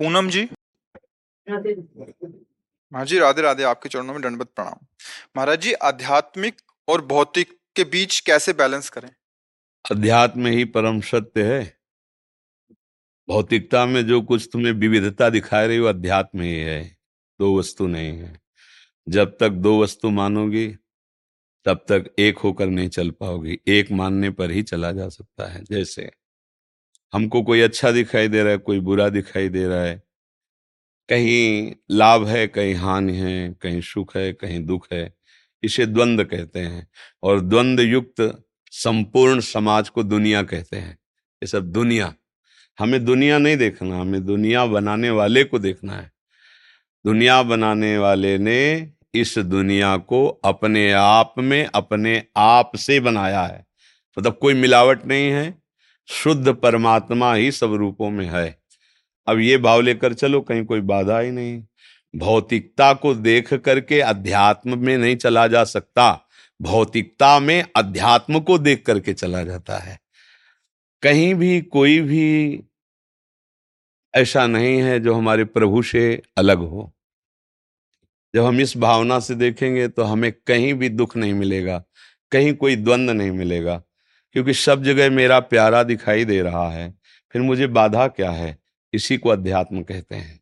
पूनम जी? हाँ जी राधे राधे आपके चरणों में दंडवत प्रणाम। महाराज जी आध्यात्मिक और भौतिक के बीच कैसे बैलेंस करें? अध्यात्म ही परम सत्य है। भौतिकता में जो कुछ तुम्हें विविधता दिखा रही हो अध्यात्म ही है दो वस्तु नहीं है। जब तक दो वस्तु मानोगी तब तक एक होकर नहीं चल पाओगी एक मानने पर ही चला जा सकता है जैसे हमको कोई अच्छा दिखाई दे रहा है, कोई बुरा दिखाई दे रहा है। कहीं लाभ है, कहीं हानि है, कहीं सुख है, कहीं दुख है, इसे द्वंद्व कहते हैं और द्वंद्व युक्त संपूर्ण समाज को दुनिया कहते हैं। ये सब दुनिया। हमें दुनिया नहीं देखना, हमें दुनिया बनाने वाले को देखना है। दुनिया बनाने वाले ने इस दुनिया को अपने आप में अपने आप से बनाया है। मतलब कोई मिलावट नहीं है। शुद्ध परमात्मा ही सब रूपों में है। अब ये भाव लेकर चलो, कहीं कोई बाधा ही नहीं। भौतिकता को देख करके अध्यात्म में नहीं चला जा सकता। भौतिकता में अध्यात्म को देख करके चला जाता है। कहीं भी कोई भी ऐसा नहीं है जो हमारे प्रभु से अलग हो। जब हम इस भावना से देखेंगे तो हमें कहीं भी दुख नहीं मिलेगा, कहीं कोई द्वंद्व नहीं मिलेगा। क्योंकि सब जगह मेरा प्यारा दिखाई दे रहा है, फिर मुझे बाधा क्या है? इसी को अध्यात्म कहते हैं।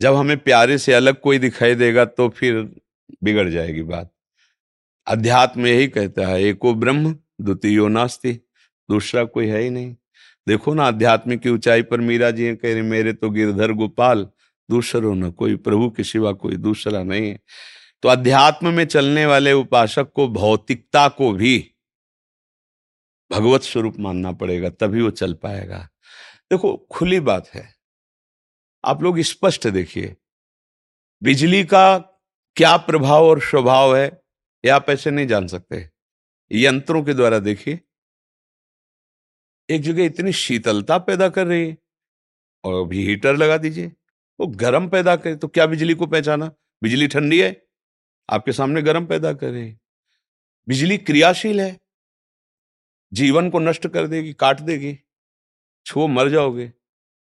जब हमें प्यारे से अलग कोई दिखाई देगा तो फिर बिगड़ जाएगी बात। अध्यात्म यही कहता है, एको ब्रह्म, द्वितीयो नास्ति, दूसरा कोई है ही नहीं। देखो ना, आध्यात्मिक की ऊंचाई पर मीरा जी कह रहे, मेरे तो गिरधर गोपाल, दूसरो न कोई प्रभु के सिवा कोई दूसरा नहीं है। तो अध्यात्म में चलने वाले उपासक को भौतिकता को भी भगवत स्वरूप मानना पड़ेगा, तभी वो चल पाएगा। देखो, खुली बात है। आप लोग स्पष्ट देखिए। बिजली का क्या प्रभाव और स्वभाव है, ये आप ऐसे नहीं जान सकते। यंत्रों के द्वारा देखिए। एक जगह इतनी शीतलता पैदा कर रही है, और अभी हीटर लगा दीजिए। वो गर्म पैदा करे तो क्या बिजली को पहचाना? बिजली ठंडी है, आपके सामने गर्म पैदा कर। रही है बिजली क्रियाशील है जीवन को नष्ट कर देगी, काट देगी। छो मर जाओगे।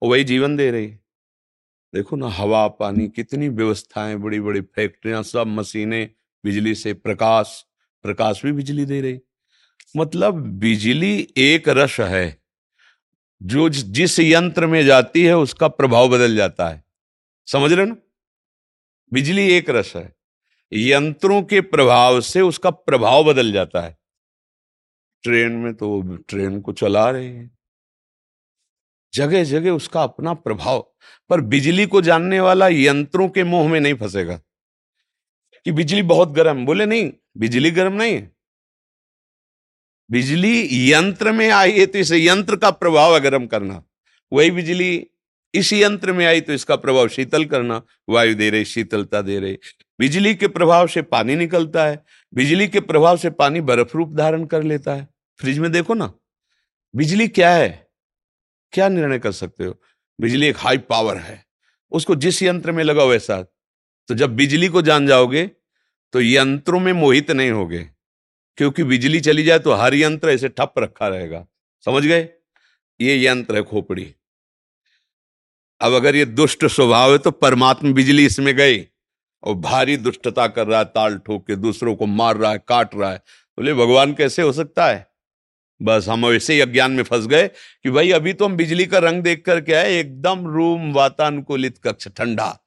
और वही जीवन दे रही। देखो ना, हवा, पानी, कितनी व्यवस्थाएँ बड़ी बड़ी फैक्ट्रियाँ, सब मशीनें, बिजली से प्रकाश प्रकाश भी बिजली दे रही। मतलब बिजली एक रस है। जो जिस यंत्र में जाती है, उसका प्रभाव बदल जाता है। समझ रहे ना? बिजली एक रस है। यंत्रों के प्रभाव से उसका प्रभाव बदल जाता है। ट्रेन में तो ट्रेन को चला रहे हैं। जगह जगह उसका अपना प्रभाव, पर बिजली को जानने वाला यंत्रों के मोह में नहीं फंसेगा। कि बिजली बहुत गर्म, बोले नहीं, बिजली गर्म नहीं है। बिजली यंत्र में आई है तो इसे यंत्र का प्रभाव है गर्म करना। वही बिजली इस यंत्र में आई तो इसका प्रभाव शीतल करना। वायु दे रही, शीतलता दे रही। बिजली के प्रभाव से पानी निकलता है। बिजली के प्रभाव से पानी बर्फ़ रूप धारण कर लेता है। फ्रिज में देखो ना, बिजली क्या है? क्या निर्णय कर सकते हो? बिजली एक हाई पावर है। उसको जिस यंत्र में लगाओ वैसा। तो जब बिजली को जान जाओगे तो यंत्रों में मोहित नहीं होगे। क्योंकि बिजली चली जाए तो हर यंत्र ऐसे ठप रखा रहेगा। समझ गए? ये यंत्र है खोपड़ी। अब अगर ये दुष्ट स्वभाव है तो परमात्मा बिजली इसमें गई। और भारी दुष्टता कर रहा है, ताल ठोक के, दूसरों को मार रहा है, काट रहा है। बोले, भगवान कैसे हो सकता है? बस हम ऐसे ही अज्ञान में फंस गए कि भाई, अभी तो हम बिजली का रंग देख कर के आए, एकदम रूम वातानुकूलित कक्ष, ठंडा।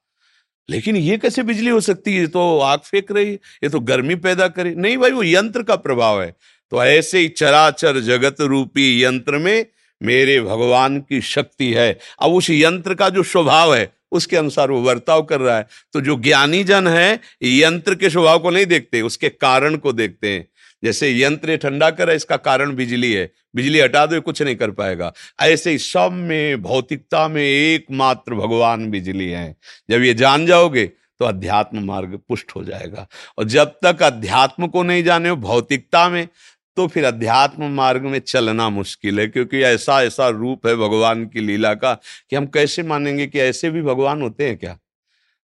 लेकिन ये कैसे बिजली हो सकती है? ये तो आग फेंक रही है, ये तो गर्मी पैदा करे नहीं भाई, वो यंत्र का प्रभाव है। तो ऐसे ही चराचर जगत रूपी यंत्र में मेरे भगवान की शक्ति है। अब उस यंत्र का जो स्वभाव है उसके अनुसार वो वर्ताव कर रहा है। तो जो ज्ञानी जन है, यंत्र के स्वभाव को नहीं देखते, उसके कारण को देखते हैं। जैसे यंत्र ठंडा कर इसका कारण बिजली है। बिजली हटा दो कुछ नहीं कर पाएगा। ऐसे ही सब में, भौतिकता में एकमात्र भगवान बिजली है। जब ये जान जाओगे तो अध्यात्म मार्ग पुष्ट हो जाएगा। और जब तक अध्यात्म को नहीं जाने हो, भौतिकता में तो फिर अध्यात्म मार्ग में चलना मुश्किल है, क्योंकि ऐसा ऐसा रूप है भगवान की लीला का कि हम कैसे मानेंगे कि ऐसे भी भगवान होते हैं क्या?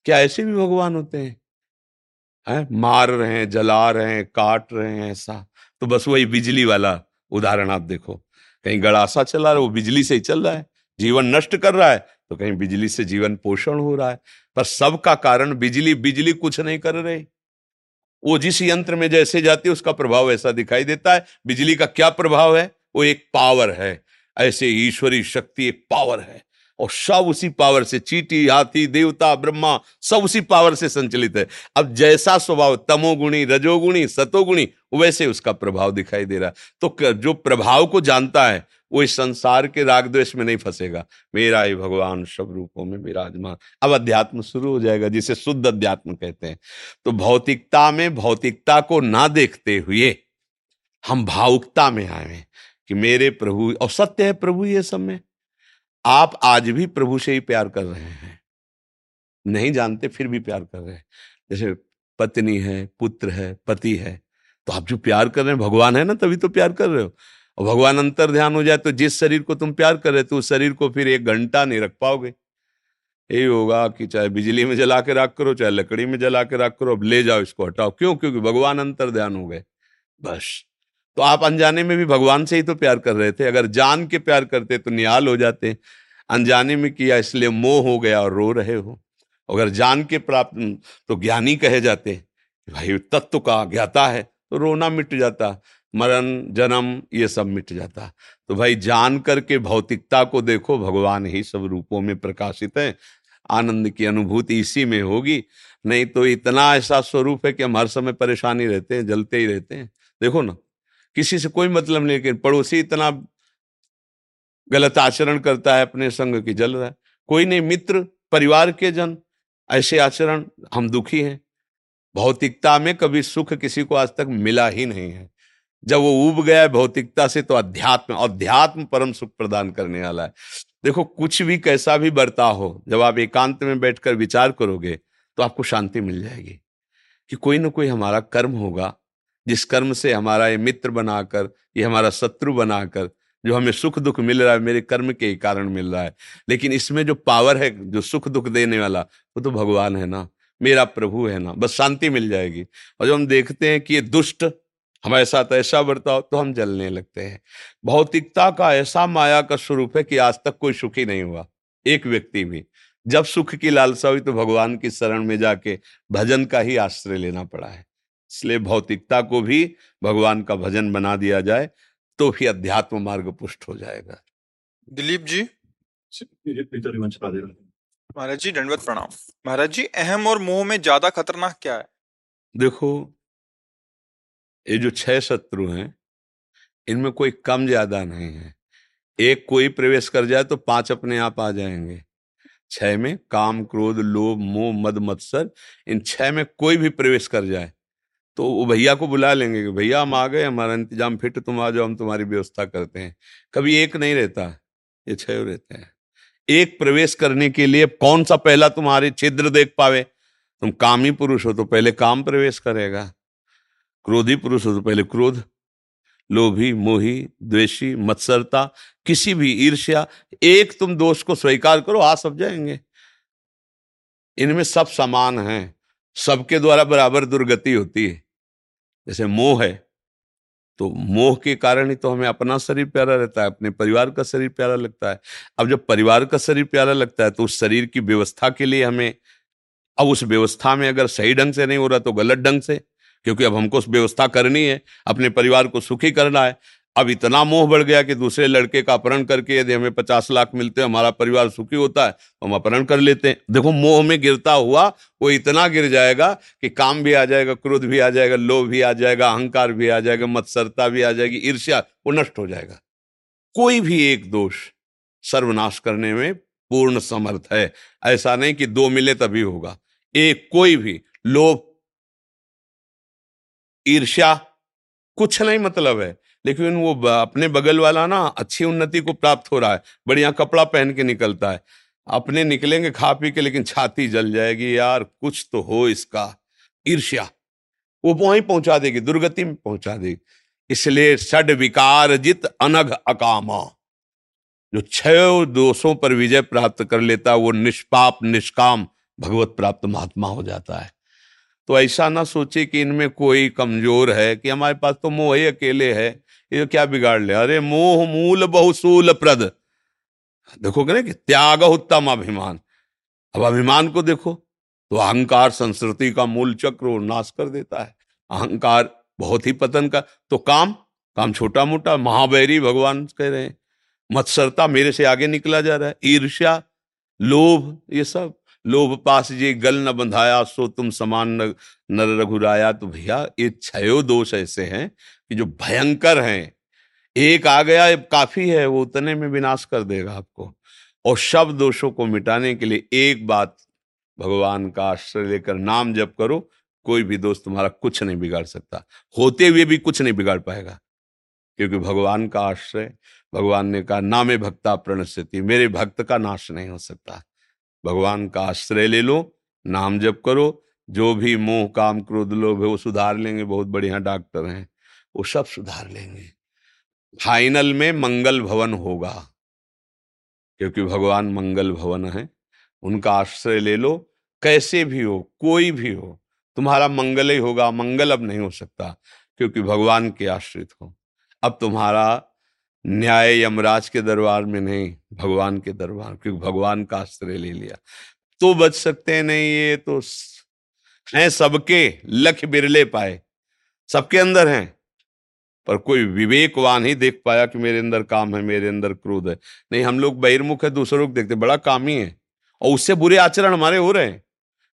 क्या ऐसे भी भगवान होते हैं? है? मार रहे हैं, जला रहे हैं, काट रहे हैं, ऐसा। तो बस वही बिजली वाला उदाहरण आप देखो। कहीं गड़ासा चला रहा है, वो बिजली से ही चल रहा है। जीवन नष्ट कर रहा है तो कहीं बिजली से जीवन पोषण हो रहा है। पर सबका कारण बिजली बिजली कुछ नहीं कर रही। वो जिस यंत्र में जैसे जाती है, उसका प्रभाव ऐसा दिखाई देता है। बिजली का क्या प्रभाव है? वो एक पावर है। ऐसे ईश्वरी शक्ति एक पावर है। और सब उसी पावर से, चीटी, हाथी, देवता, ब्रह्मा, सब उसी पावर से संचलित है। अब जैसा स्वभाव, तमोगुणी, रजोगुणी, सतोगुणी, वैसे उसका प्रभाव दिखाई दे रहा तो जो प्रभाव को जानता है, वो इस संसार के राग द्वेष में नहीं फंसेगा। मेरा ही भगवान सब रूपों में विराजमान। अब अध्यात्म शुरू हो जाएगा, जिसे शुद्ध अध्यात्म कहते हैं। तो भौतिकता में, भौतिकता को ना देखते हुए हम भावुकता में आए कि मेरे प्रभु, और सत्य है प्रभु ये सब में। आप आज भी प्रभु से ही प्यार कर रहे हैं। नहीं जानते, फिर भी प्यार कर रहे हैं। जैसे पत्नी है, पुत्र है, पति है तो आप जो प्यार कर रहे हैं, भगवान है ना, तभी तो प्यार कर रहे हो। और भगवान अंतर ध्यान हो जाए तो जिस शरीर को तुम प्यार कर रहे थे उस शरीर को फिर एक घंटा नहीं रख पाओगे। यही होगा कि चाहे बिजली में जला के रख करो, चाहे लकड़ी में जला के रख करो, अब ले जाओ इसको हटाओ। क्यों? क्योंकि भगवान अंतर ध्यान हो गए। बस। तो आप अनजाने में भी भगवान से ही तो प्यार कर रहे थे। अगर जान के प्यार करते तो निहाल हो जाते। अनजाने में किया, इसलिए मोह हो गया और रो रहे हो। अगर जान के प्राप्त तो ज्ञानी कहे जाते भाई तत्व का ज्ञाता है? तो रोना मिट जाता, मरण, जन्म, ये सब मिट जाता। तो भाई जान करके भौतिकता को देखो, भगवान ही सब रूपों में प्रकाशित है। आनंद की अनुभूति इसी में होगी। नहीं तो इतना ऐसा स्वरूप है कि हम हर समय परेशानी रहते हैं, जलते ही रहते हैं। देखो ना किसी से कोई मतलब नहीं लेकिन पड़ोसी इतना गलत आचरण करता है, अपने संग की जल रहा है। कोई नहीं, मित्र, परिवार के जन, ऐसे आचरण हम दुखी हैं। भौतिकता में कभी सुख किसी को आज तक मिला ही नहीं है। जब वो उब गया है, भौतिकता से तो अध्यात्म अध्यात्म परम सुख प्रदान करने वाला है। देखो, कुछ भी कैसा भी बर्ता हो, जब आप एकांत में बैठकर विचार करोगे तो आपको शांति मिल जाएगी। कि कोई ना कोई हमारा कर्म होगा जिस कर्म से हमारा ये मित्र बनाकर, ये हमारा शत्रु बनाकर, जो हमें सुख दुख मिल रहा है, मेरे कर्म के ही कारण मिल रहा है। लेकिन इसमें जो पावर है, जो सुख दुख देने वाला, वो तो भगवान है ना? मेरा प्रभु है ना? बस शांति मिल जाएगी। और जब हम देखते हैं कि ये दुष्ट हमारे साथ ऐसा बर्ताव तो हम जलने लगते हैं। भौतिकता का ऐसा माया का स्वरूप है कि आज तक कोई सुखी नहीं हुआ, एक व्यक्ति भी। जब सुख की लालसा हुई तो भगवान की शरण में जाके भजन का ही आश्रय लेना पड़ा है। इसलिए भौतिकता को भी भगवान का भजन बना दिया जाए तो भी अध्यात्म मार्ग पुष्ट हो जाएगा। दिलीप जी? महाराज जी दंडवत प्रणाम। महाराज जी अहम और मोह में ज़्यादा खतरनाक क्या है? देखो ये जो छह शत्रु हैं इनमें कोई कम ज़्यादा नहीं है। एक कोई प्रवेश कर जाए तो पाँच अपने आप आ जाएँगे। छह में काम क्रोध लोभ मोह मद मत्सर इन छह में कोई भी प्रवेश कर जाए तो वो भैया को बुला लेंगे कि भैया हम आ गए, हमारा इंतज़ाम फिट, तुम आ जाओ, हम तुम्हारी व्यवस्था करते हैं। कभी एक नहीं रहता, ये छह रहते हैं। एक प्रवेश करने के लिए कौन सा पहला तुम्हारे छिद्र देख पावे? तुम कामी पुरुष हो तो पहले काम प्रवेश करेगा। क्रोधी पुरुष हो तो पहले क्रोध। लोभी, मोही, द्वेषी, मत्सरता, किसी भी ईर्ष्या, एक तुम दोष को स्वीकार करो, आ सब जाएँगे। इनमें सब समान हैं। सबके द्वारा बराबर दुर्गति होती है। जैसे मोह है तो मोह के कारण ही तो हमें अपना शरीर प्यारा रहता है, अपने परिवार का शरीर प्यारा लगता है। अब जब परिवार का शरीर प्यारा लगता है तो उस शरीर की व्यवस्था के लिए हमें, अब उस व्यवस्था में अगर सही ढंग से नहीं हो रहा तो गलत ढंग से, क्योंकि अब हमको उस व्यवस्था करनी है, अपने परिवार को सुखी करना है अब इतना मोह बढ़ गया कि दूसरे लड़के का अपहरण करके यदि हमें पचास लाख मिलते हैं हमारा परिवार सुखी होता है तो हम अपहरण कर लेते हैं। देखो, मोह में गिरता हुआ वो इतना गिर जाएगा कि काम भी आ जाएगा, क्रोध भी आ जाएगा, लोभ भी आ जाएगा, अहंकार भी आ जाएगा, मत्सरता भी आ जाएगी, ईर्ष्या, वो नष्ट हो जाएगा। कोई भी एक दोष सर्वनाश करने में पूर्ण समर्थ है। ऐसा नहीं कि दो मिले तभी होगा। एक, कोई भी लोभ, ईर्ष्या, कुछ नहीं मतलब है। लेकिन वो अपने बगल वाला ना अच्छी उन्नति को प्राप्त हो रहा है, बढ़िया कपड़ा पहन के निकलता है। अपने निकलेंगे खा पी के, लेकिन छाती जल जाएगी, यार, कुछ तो हो इसका, ईर्ष्या। वो वहीं पहुँचा देगी, दुर्गति में पहुँचा देगी। इसलिए षड विकार जित अनघ अकामा। जो छह दोषों पर विजय प्राप्त कर लेता है वो निष्पाप, निष्काम भगवत प्राप्त महात्मा हो जाता है। तो ऐसा ना सोचे कि इनमें कोई कमज़ोर है, कि हमारे पास तो मोह ही अकेले है। ये क्या बिगाड़ ले? अरे मोह मूल बहुसूल प्रद। देखो ना कि त्याग उत्तम अभिमान। अब अभिमान को देखो तो अहंकार संस्कृति का मूल चक्र नाश कर देता है। अहंकार बहुत ही पतन का तो काम काम छोटा मोटा महावैरी भगवान कह रहे हैं। मत्सरता मेरे से आगे निकला जा रहा है। ईर्ष्या, लोभ, ये सब। लोभ पास ये गल न बंधाया, सो तुम समान नर रघुराया। तो भैया, ये छयो दोष ऐसे हैं कि जो भयंकर हैं। एक आ गया काफ़ी है, वो उतने में विनाश कर देगा आपको। और सब दोषों को मिटाने के लिए एक बात भगवान का आश्रय लेकर नाम जप करो, कोई भी दोस्त तुम्हारा कुछ नहीं बिगाड़ सकता। होते हुए भी कुछ नहीं बिगाड़ पाएगा, क्योंकि भगवान का आश्रय, भगवान ने कहा, नामे भक्ता प्रणस्थिति मेरे भक्त का नाश नहीं हो सकता। भगवान का आश्रय ले लो, नाम जप करो, जो भी मोह, काम, क्रोध, लोभ है, वो सुधार लेंगे, बहुत बढ़िया डॉक्टर हैं, वो सब सुधार लेंगे। फाइनल में मंगल भवन होगा, क्योंकि भगवान मंगल भवन है, उनका आश्रय ले लो, कैसे भी हो, कोई भी हो, तुम्हारा मंगल ही होगा, मंगल अब नहीं हो सकता, क्योंकि भगवान के आश्रित हो। अब तुम्हारा न्याय यमराज के दरबार में नहीं, भगवान के दरबार, क्योंकि भगवान का आश्रय ले लिया। तो बच सकते नहीं ये तो हैं सबके लख बिरले पाए, सबके अंदर हैं। पर कोई विवेकवान ही देख पाया कि मेरे अंदर काम है, मेरे अंदर क्रोध है। नहीं, हम लोग बहिर्मुख है, दूसरों को देखते, बड़ा कामी है। और उससे बुरे आचरण हमारे हो रहे हैं।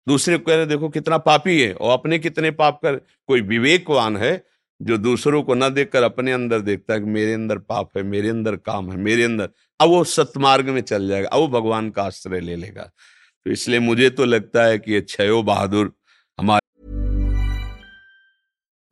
दूसरे को कह रहे, देखो कितना पापी है, और अपने कितने पाप कर, कोई विवेकवान है जो दूसरों को ना देखकर अपने अंदर देखता है कि मेरे अंदर पाप है, मेरे अंदर काम है, मेरे अंदर। अब वो सतमार्ग में चल जाएगा, अब वो भगवान का आश्रय ले लेगा। तो इसलिए मुझे तो लगता है कि ये छयो बहादुर हमारे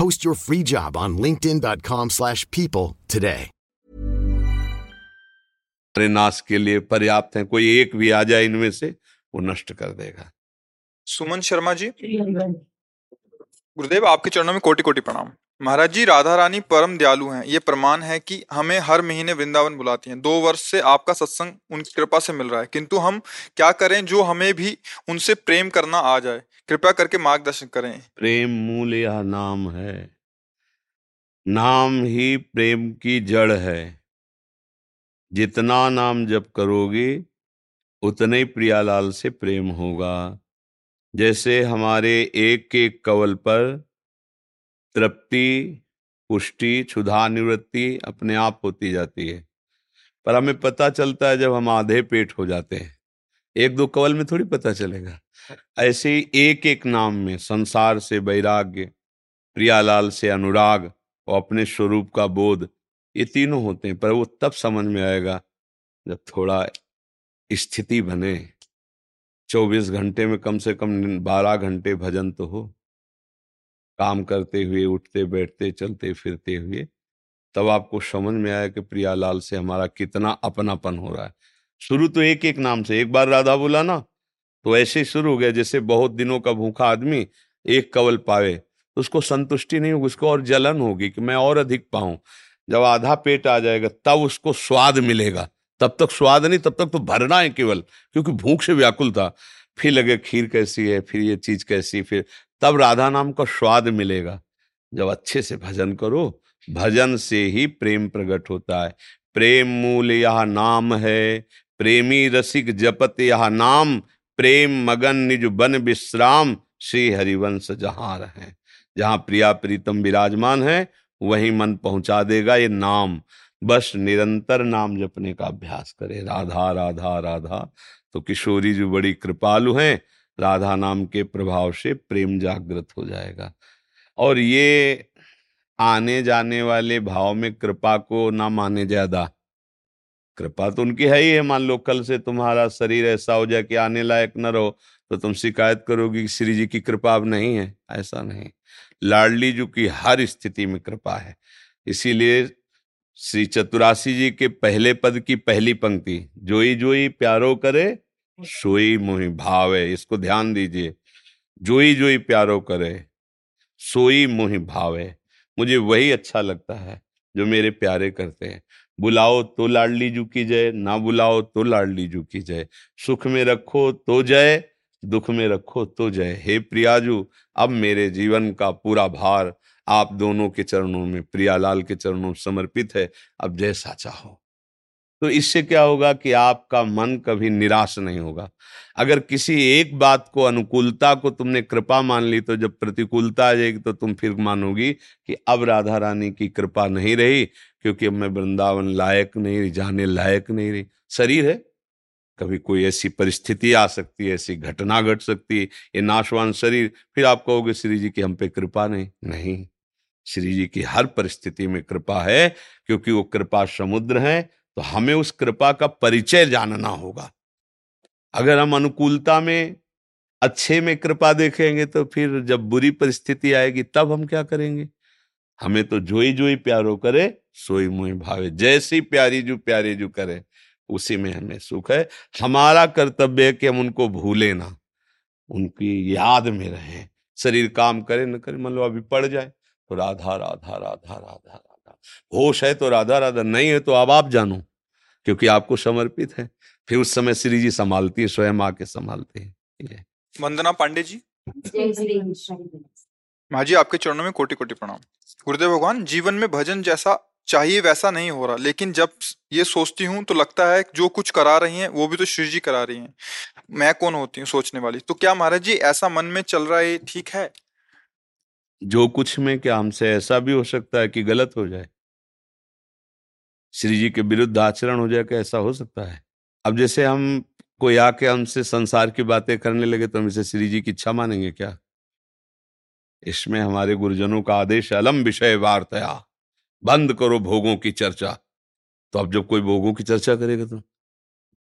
Post your free job on linkedin.com slash people today. नाश के लिए पर्याप्त है। कोई एक भी आ जाए इनमें से वो नष्ट कर देगा। सुमन शर्मा जी। गुरुदेव आपके चरणों में कोटि कोटि प्रणाम। महाराज जी, राधा रानी परम दयालु हैं। ये प्रमाण है कि हमें हर महीने वृंदावन बुलाती हैं। दो वर्ष से आपका सत्संग उनकी कृपा से मिल रहा है। किंतु हम क्या करें जो हमें भी उनसे प्रेम करना आ जाए? कृपया करके मार्गदर्शन करें। प्रेम मूल यह नाम है? नाम ही प्रेम की जड़ है। जितना नाम जप करोगे, उतने प्रियालाल से प्रेम होगा। जैसे हमारे एक एक कवल पर तृप्ति, पुष्टि, क्षुधा, निवृत्ति अपने आप होती जाती है। पर हमें पता चलता है जब हम आधे पेट हो जाते हैं। एक दो कवल में थोड़ी पता चलेगा। ऐसे ही एक एक नाम में संसार से वैराग्य, प्रियालाल से अनुराग और अपने स्वरूप का बोध, ये तीनों होते हैं। पर वो तब समझ में आएगा जब थोड़ा स्थिति बने। चौबीस घंटे में कम से कम बारह घंटे भजन तो हो। काम करते हुए, उठते, बैठते, चलते, फिरते हुए, तब आपको समझ में आया कि प्रियालाल से हमारा कितना अपनापन हो रहा है। शुरू तो एक एक नाम से, एक बार राधा बोला ना तो ऐसे ही शुरू हो गया, जैसे बहुत दिनों का भूखा आदमी एक कवल पावे, उसको संतुष्टि नहीं होगी, उसको और जलन होगी कि मैं और अधिक पाऊँ। जब आधा पेट आ जाएगा, तब उसको स्वाद मिलेगा। तब तक स्वाद नहीं, तब तक तो भरना है केवल, क्योंकि भूख से व्याकुल था। फिर लगे, खीर कैसी है? फिर ये चीज़ कैसी? फिर तब राधा नाम का स्वाद मिलेगा। जब अच्छे से भजन करो, भजन से ही प्रेम प्रकट होता है। प्रेम मूल यह नाम है, प्रेमी रसिक जपत यह नाम, प्रेम मगन निज बन विश्राम, श्री हरिवंश जहाँ रहे। जहाँ प्रिया प्रीतम विराजमान है, वहीं मन पहुँचा देगा ये नाम। बस निरंतर नाम जपने का अभ्यास करे। राधा राधा राधा तो किशोरी जी बड़ी कृपालु हैं। राधा नाम के प्रभाव से प्रेम जागृत हो जाएगा। और ये आने जाने वाले भाव में कृपा को ना माने ज़्यादा। कृपा तो उनकी है ही है, मान लो कल से तुम्हारा शरीर ऐसा हो जाए कि आने लायक न रहो तो तुम शिकायत करोगी कि श्री जी की कृपा अब नहीं है। ऐसा नहीं। लाडली जी की हर स्थिति में कृपा है। इसीलिए श्री चतुरासी जी के पहले पद की पहली पंक्ति, जोई जोई प्यारो करे सोई मोहि भाव, इसको ध्यान दीजिए। जोई जोई प्यारो करे, सोई मोहि भाव। मुझे वही अच्छा लगता है जो मेरे प्यारे करते हैं। बुलाओ तो लाडली जू की जय, ना बुलाओ तो लाडली जू की जय। सुख में रखो तो जय, दुख में रखो तो जय। हे प्रियाजू, अब मेरे जीवन का पूरा भार आप दोनों के चरणों में, प्रियालाल के चरणों में समर्पित है। अब जैसा चाहो। तो इससे क्या होगा कि आपका मन कभी निराश नहीं होगा। अगर किसी एक बात को अनुकूलता को तुमने कृपा मान ली तो जब प्रतिकूलता आ जाएगी तो तुम फिर मानोगी कि अब राधा रानी की कृपा नहीं रही, क्योंकि अब मैं वृंदावन लायक नहीं रही, जाने लायक नहीं रही। शरीर है। कभी कोई ऐसी परिस्थिति आ सकती है, ऐसी घटना घट सकती है, ये नाशवान शरीर। फिर आप कहोगे, श्री जी की हम पे कृपा नहीं। नहीं। श्री जी की हर परिस्थिति में कृपा है, क्योंकि वो कृपा समुद्र है तो हमें उस कृपा का परिचय जानना होगा। अगर हम अनुकूलता में, अच्छे में कृपा देखेंगे तो फिर जब बुरी परिस्थिति आएगी, तब हम क्या करेंगे? हमें तो जोई जोई प्यारो करे, सोई मुई भावे। जैसी प्यारी जो प्यारे जो करे, उसी में हमें सुख है। हमारा कर्तव्य है कि हम उनको भूले ना। उनकी याद में रहें। शरीर काम करे, न करे, मान लो अभी पड़ जाए तो राधा राधा राधा राधा राधा। होश है तो राधा राधा नहीं है तो अब आप जानो क्योंकि आपको समर्पित है। फिर उस समय श्री जी संभालती है स्वयं आके संभालते हैं। वंदना पांडे जी। महाजी आपके चरणों में कोटि कोटि प्रणाम। गुरुदेव भगवान जीवन में भजन जैसा चाहिए वैसा नहीं हो रहा लेकिन जब ये सोचती हूँ तो लगता है जो कुछ करा रही हैं वो भी तो श्री जी करा रही हैं। मैं कौन होती हूँ सोचने वाली? तो क्या महाराज जी ऐसा मन में चल रहा है ठीक है? जो कुछ में क्या हमसे ऐसा भी हो सकता है कि गलत हो जाए? श्री जी के विरुद्ध आचरण हो जाए क्या ऐसा हो सकता है। अब जैसे हम कोई आके हमसे संसार की बातें करने लगे तो हम इसे श्री जी की इच्छा मानेंगे क्या? इसमें हमारे गुरुजनों का आदेश अलम विषय वार्तया, बंद करो भोगों की चर्चा। तो अब जब कोई भोगों की चर्चा करेगा तो?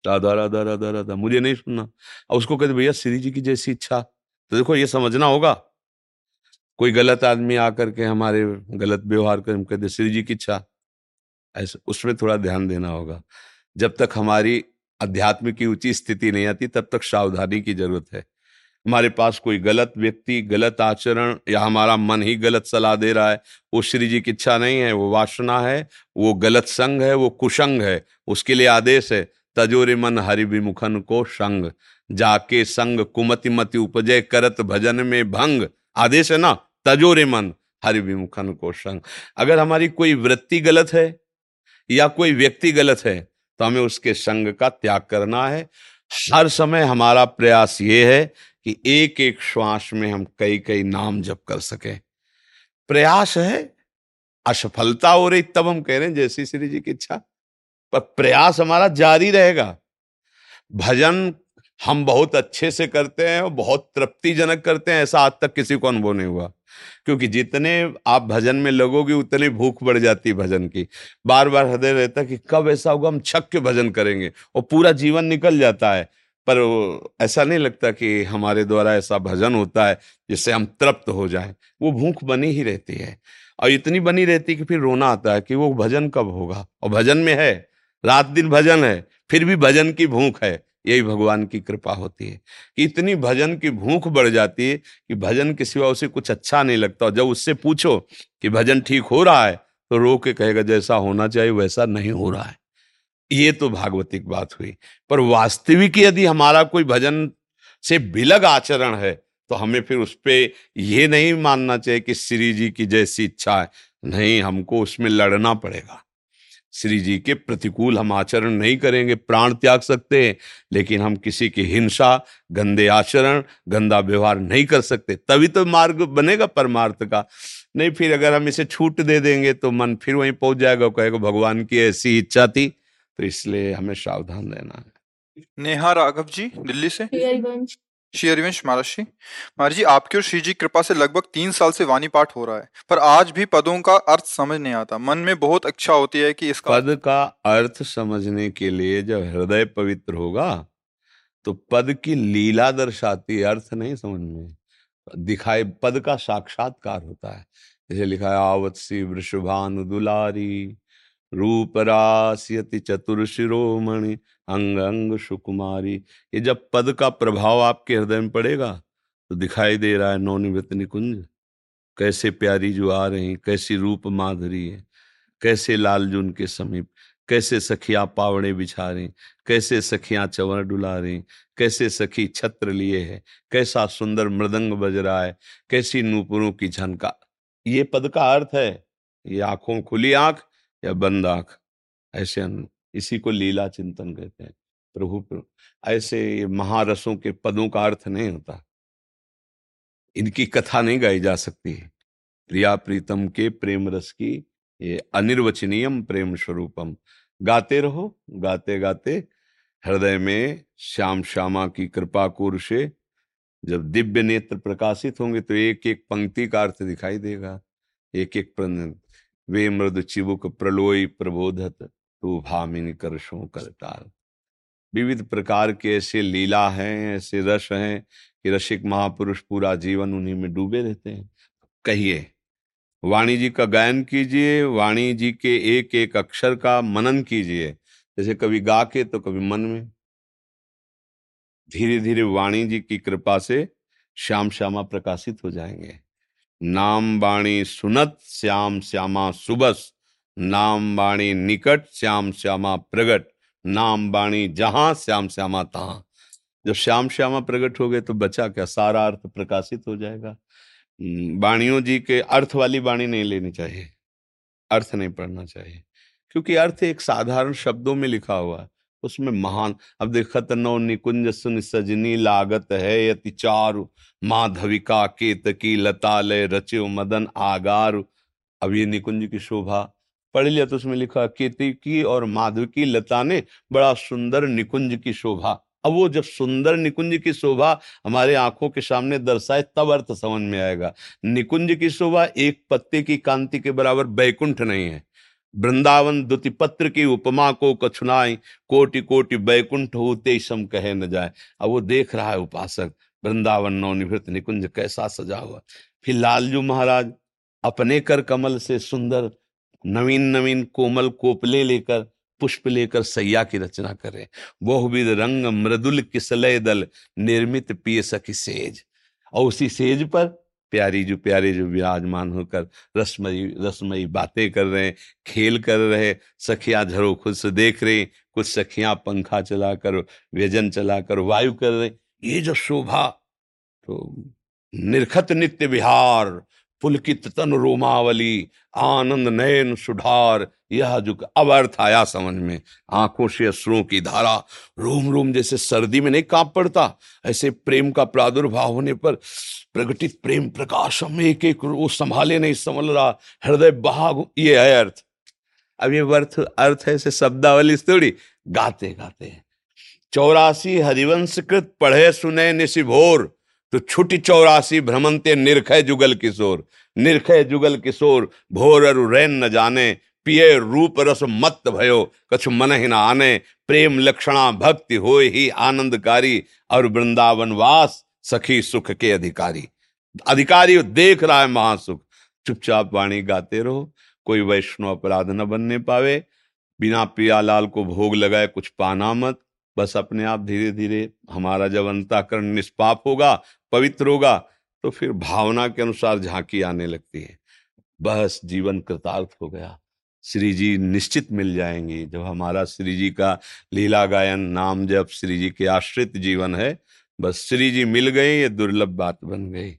राधा राधा राधा राधा, मुझे नहीं सुनना। और उसको कहते भैया, श्री जी की जैसी इच्छा। तो देखो, ये समझना होगा। कोई गलत आदमी आकर के हमारे गलत व्यवहार कर, हम कहते श्री जी की इच्छा। ऐसे, उसमें थोड़ा ध्यान देना होगा। जब तक हमारी अध्यात्म की ऊँची स्थिति नहीं आती, तब तक सावधानी की ज़रूरत है। हमारे पास कोई गलत व्यक्ति, गलत आचरण या हमारा मन ही गलत सलाह दे रहा है, वो श्री जी की इच्छा नहीं है, वो वासना है, वो गलत संग है, वो कुसंग है, उसके लिए आदेश है, तजोरे मन हरि विमुखन को संग, जाके संग कुमति मति उपजय करत भजन में भंग। आदेश है ना, तजोरे मन हरि विमुखन को संग। अगर हमारी कोई वृत्ति गलत है या कोई व्यक्ति गलत है तो हमें उसके संग का त्याग करना है। हर समय हमारा प्रयास ये है कि एक एक श्वास में हम कई कई नाम जप कर सके। प्रयास है, असफलता हो रही, तब हम कह रहे हैं जैसी श्री जी की इच्छा। पर प्रयास हमारा जारी रहेगा। भजन हम बहुत अच्छे से करते हैं और बहुत तृप्तिजनक करते हैं, ऐसा आज तक किसी को अनुभव नहीं हुआ। क्योंकि जितने आप भजन में लगोगे, उतनी भूख बढ़ जाती है भजन की। बार बार हृदय रहता कि कब ऐसा होगा, हम छक के भजन करेंगे और पूरा जीवन निकल जाता है। पर ऐसा नहीं लगता कि हमारे द्वारा ऐसा भजन होता है, जिससे हम तृप्त हो जाए। वो भूख बनी ही रहती है। और इतनी बनी रहती कि फिर रोना आता है कि वो भजन कब होगा? और भजन में है, रात दिन भजन है, फिर भी भजन की भूख है। यही भगवान की कृपा होती है कि इतनी भजन की भूख बढ़ जाती है कि भजन के सिवा उसे कुछ अच्छा नहीं लगता। जब उससे पूछो कि भजन ठीक हो रहा है तो रो के कहेगा, जैसा होना चाहिए, वैसा नहीं हो रहा है। ये तो भागवतिक बात हुई। पर वास्तविक यदि हमारा कोई भजन से बिलग आचरण है तो हमें फिर उस पर यह नहीं मानना चाहिए कि श्री जी की जैसी इच्छा है। नहीं, हमको उसमें लड़ना पड़ेगा। श्री जी के प्रतिकूल हम आचरण नहीं करेंगे प्राण त्याग सकते हैं लेकिन हम किसी की हिंसा गंदे आचरण गंदा व्यवहार नहीं कर सकते। तभी तो मार्ग बनेगा परमार्थ का। नहीं फिर अगर हम इसे छूट दे देंगे तो मन फिर वहीं पहुँच जाएगा कहेगा भगवान की ऐसी इच्छा थी। तो इसलिए हमें सावधान रहना है। नेहा राघव जी दिल्ली से? श्री हरिवंश महाराज महाराज जी, आपकी और श्री जी कृपा से लगभग तीन साल से वाणी पाठ हो रहा है, पर आज भी पदों का अर्थ समझ नहीं आता। मन में बहुत अच्छा होती है कि इसका पद का अर्थ समझने के लिए जब हृदय पवित्र होगा तो पद की लीला दर्शाती अर्थ नहीं समझ में। दिखाए, पद का साक्षात्कार होता है। जैसे लिखा है आवत सी वृषभानु दुलारी रूप राशि चतुर शिरोमणि अंग अंग सुकुमारी। ये जब पद का प्रभाव आपके हृदय में पड़ेगा तो दिखाई दे रहा है नौनिवृत निकुंज। कैसे प्यारी जो आ रही कैसी रूप माधुरी है, कैसे लालजून के समीप, कैसे सखियाँ पावड़े बिछा रही कैसे सखियाँ चवर डुला रही कैसे सखी छत्र लिए है, कैसा सुंदर मृदंग बज रहा है, कैसी नूपुरों की झनका। ये पद का अर्थ है, ये आँखों खुली आँख या बंद ऐसे इसी को लीला चिंतन कहते हैं। प्रभु ऐसे महारसों के पदों का अर्थ नहीं होता। इनकी कथा नहीं गाई जा सकती प्रिया प्रीतम के प्रेम रस की ये अनिर्वचनीयम प्रेम स्वरूपम। गाते रहो, गाते गाते हृदय में श्याम श्यामा की कृपा कुर से जब दिव्य नेत्र प्रकाशित होंगे तो एक एक पंक्ति का अर्थ दिखाई देगा। एक एक वे मृद चिबुक प्रलोई प्रबोधत तो भामिनी कर शो करताल विविध प्रकार के ऐसे लीला हैं, ऐसे रस हैं कि रसिक महापुरुष पूरा जीवन उन्हीं में डूबे रहते हैं। कहिए, वाणी जी का गायन कीजिए, वाणी जी के एक एक अक्षर का मनन कीजिए। जैसे कभी गा के तो कभी मन में। धीरे धीरे वाणी जी की कृपा से श्याम श्यामा प्रकाशित हो जाएँगे। नाम वाणी सुनत श्याम श्यामा सुबस, नाम बाणी निकट श्याम श्यामा प्रगट, नाम बाणी जहाँ श्याम श्यामा तहा। जब श्याम श्यामा प्रगट हो गए तो बचा क्या? सारा अर्थ प्रकाशित हो जाएगा। बाणियों जी के अर्थ वाली बाणी नहीं लेनी चाहिए। अर्थ नहीं पढ़ना चाहिए। क्योंकि अर्थ एक साधारण शब्दों में लिखा हुआ है। उसमें महान। अब देखत नौ निकुंज सुन सजनी लागत है अति चारु। माधविका केत की लतालय रचे मदन आगार। अब ये निकुंज की शोभा। पढ़ लिया तो उसमें लिखा केती की और माधव की लता ने बड़ा सुंदर निकुंज की शोभा। अब वो जब सुंदर निकुंज की शोभा हमारे आँखों के सामने दर्शाए, तब अर्थ समझ में आएगा। निकुंज की शोभा एक पत्ते की कांति के बराबर बैकुंठ नहीं है। वृंदावन दुति पत्र की उपमा को कछुनाई कोटि कोटि बैकुंठ होते सम कहे न जाए। अब वो देख रहा है उपासक, वृंदावन नवनिवृत निकुंज कैसा सजा हुआ। फिर लालजू महाराज अपने कर कमल से सुंदर नवीन नवीन कोमल कोपले लेकर, पुष्प लेकर सैया की रचना करे बहुविध रंग मृदुल किसलय दल निर्मित पिय सखी सेज। और उसी सेज पर प्यारी जो प्यारे जो विराजमान होकर रसमयी रसमयी बातें कर रहे हैं, खेल कर रहे सखियाँ झरो खुद से देख रहे कुछ सखियाँ पंखा चलाकर, व्यजन चलाकर वायु कर रहे ये जो शोभा तो निरखत नित्य विहार पुलकित तन रोमावली, आनंद नयन सुधार, यह जो अब अर्थ आया समझ में। आँखों से अश्रुओं की धारा, रोम रोम जैसे सर्दी में नहीं काँप पड़ता। ऐसे प्रेम का प्रादुर्भाव होने पर प्रगटित प्रेम प्रकाश हम एक एक वो संभाले नहीं संभल रहा। हृदय बहा ये है अर्थ। अब ये अर्थ अर्थ है से शब्दावली थोड़ी। गाते गाते चौरासी हरिवंश कृत पढ़े, सुने, निशिभोर। तो छुटी चौरासी भ्रमंते निर्खय जुगल किशोर। निर्खय जुगल किशोर, भोर अरु रैन न जाने, पिए रूप रस मत भयो, कछु मन ही न आने। प्रेम लक्षणा भक्ति हो ही आनंदकारी और वृंदावन वास सखी सुख के अधिकारी। अधिकारी देख रहा है महासुख। चुपचाप वाणी गाते रहो, कोई वैष्णव अपराध न बनने पावे। बिना पिया लाल को भोग लगाए कुछ पाना मत। बस अपने आप धीरे धीरे हमारा जब अंताकरण निष्पाप होगा, पवित्र होगा तो फिर भावना के अनुसार झांकी आने लगती है। बस जीवन कृतार्थ हो गया। श्री जी निश्चित मिल जाएँगे। जब हमारा श्री जी का लीला गायन, नाम जब श्री जी के आश्रित जीवन है, बस श्री जी मिल गए, ये दुर्लभ बात बन गई।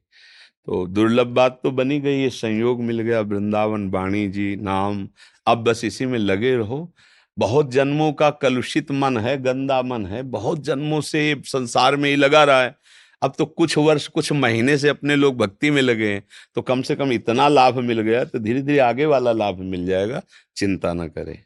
तो दुर्लभ बात तो बनी गई, ये संयोग मिल गया। वृंदावन, वाणी जी, नाम, अब बस इसी में लगे रहो। बहुत जन्मों का कलुषित मन है, गंदा मन है, बहुत जन्मों से संसार में ही लगा रहा है। अब तो कुछ वर्ष, कुछ महीने से अपने लोग भक्ति में लगे हैं तो कम से कम इतना लाभ मिल गया तो धीरे धीरे आगे वाला लाभ मिल जाएगा, चिंता न करें।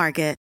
Market.